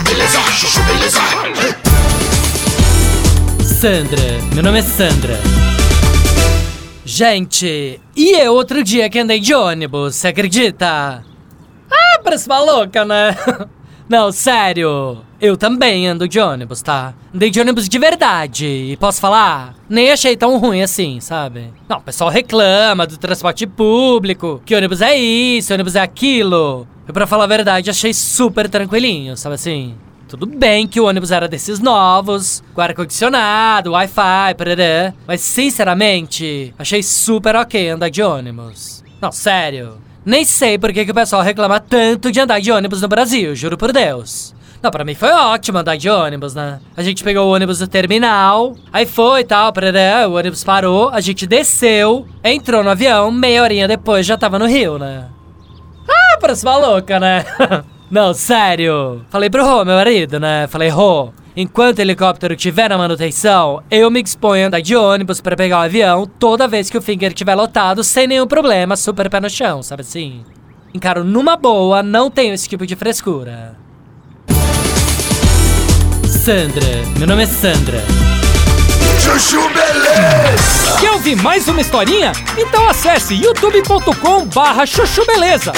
beleza, chuchu beleza. Sandra, meu nome é Sandra. Gente, e eu outro dia que andei de ônibus, você acredita? Ah, parece uma louca, né? Não, sério. Eu também ando de ônibus, tá? Andei de ônibus de verdade. E posso falar? Nem achei tão ruim assim, sabe? Não, o pessoal reclama do transporte público, que ônibus é isso, ônibus é aquilo. Eu, pra falar a verdade, achei super tranquilinho, sabe assim? Tudo bem que o ônibus era desses novos, com ar-condicionado, Wi-Fi, parará. Mas, sinceramente, achei super ok andar de ônibus. Não, sério. Nem sei por que, que o pessoal reclama tanto de andar de ônibus no Brasil, juro por Deus. Não, pra mim foi ótimo andar de ônibus, né? A gente pegou o ônibus do terminal, aí foi e tal, parará, o ônibus parou, a gente desceu, entrou no avião, meia horinha depois já tava no Rio, né? Ah, uma louca, né? Não, sério. Falei pro Rô, meu marido, né? Falei, Rô, enquanto o helicóptero estiver na manutenção, eu me exponho a andar de ônibus para pegar o avião toda vez que o finger estiver lotado, sem nenhum problema, super pé no chão, sabe assim? Encaro numa boa, não tenho esse tipo de frescura. Sandra, meu nome é Sandra. Chuchu beleza. Quer ouvir mais uma historinha? Então acesse youtube.com barra chuchu beleza.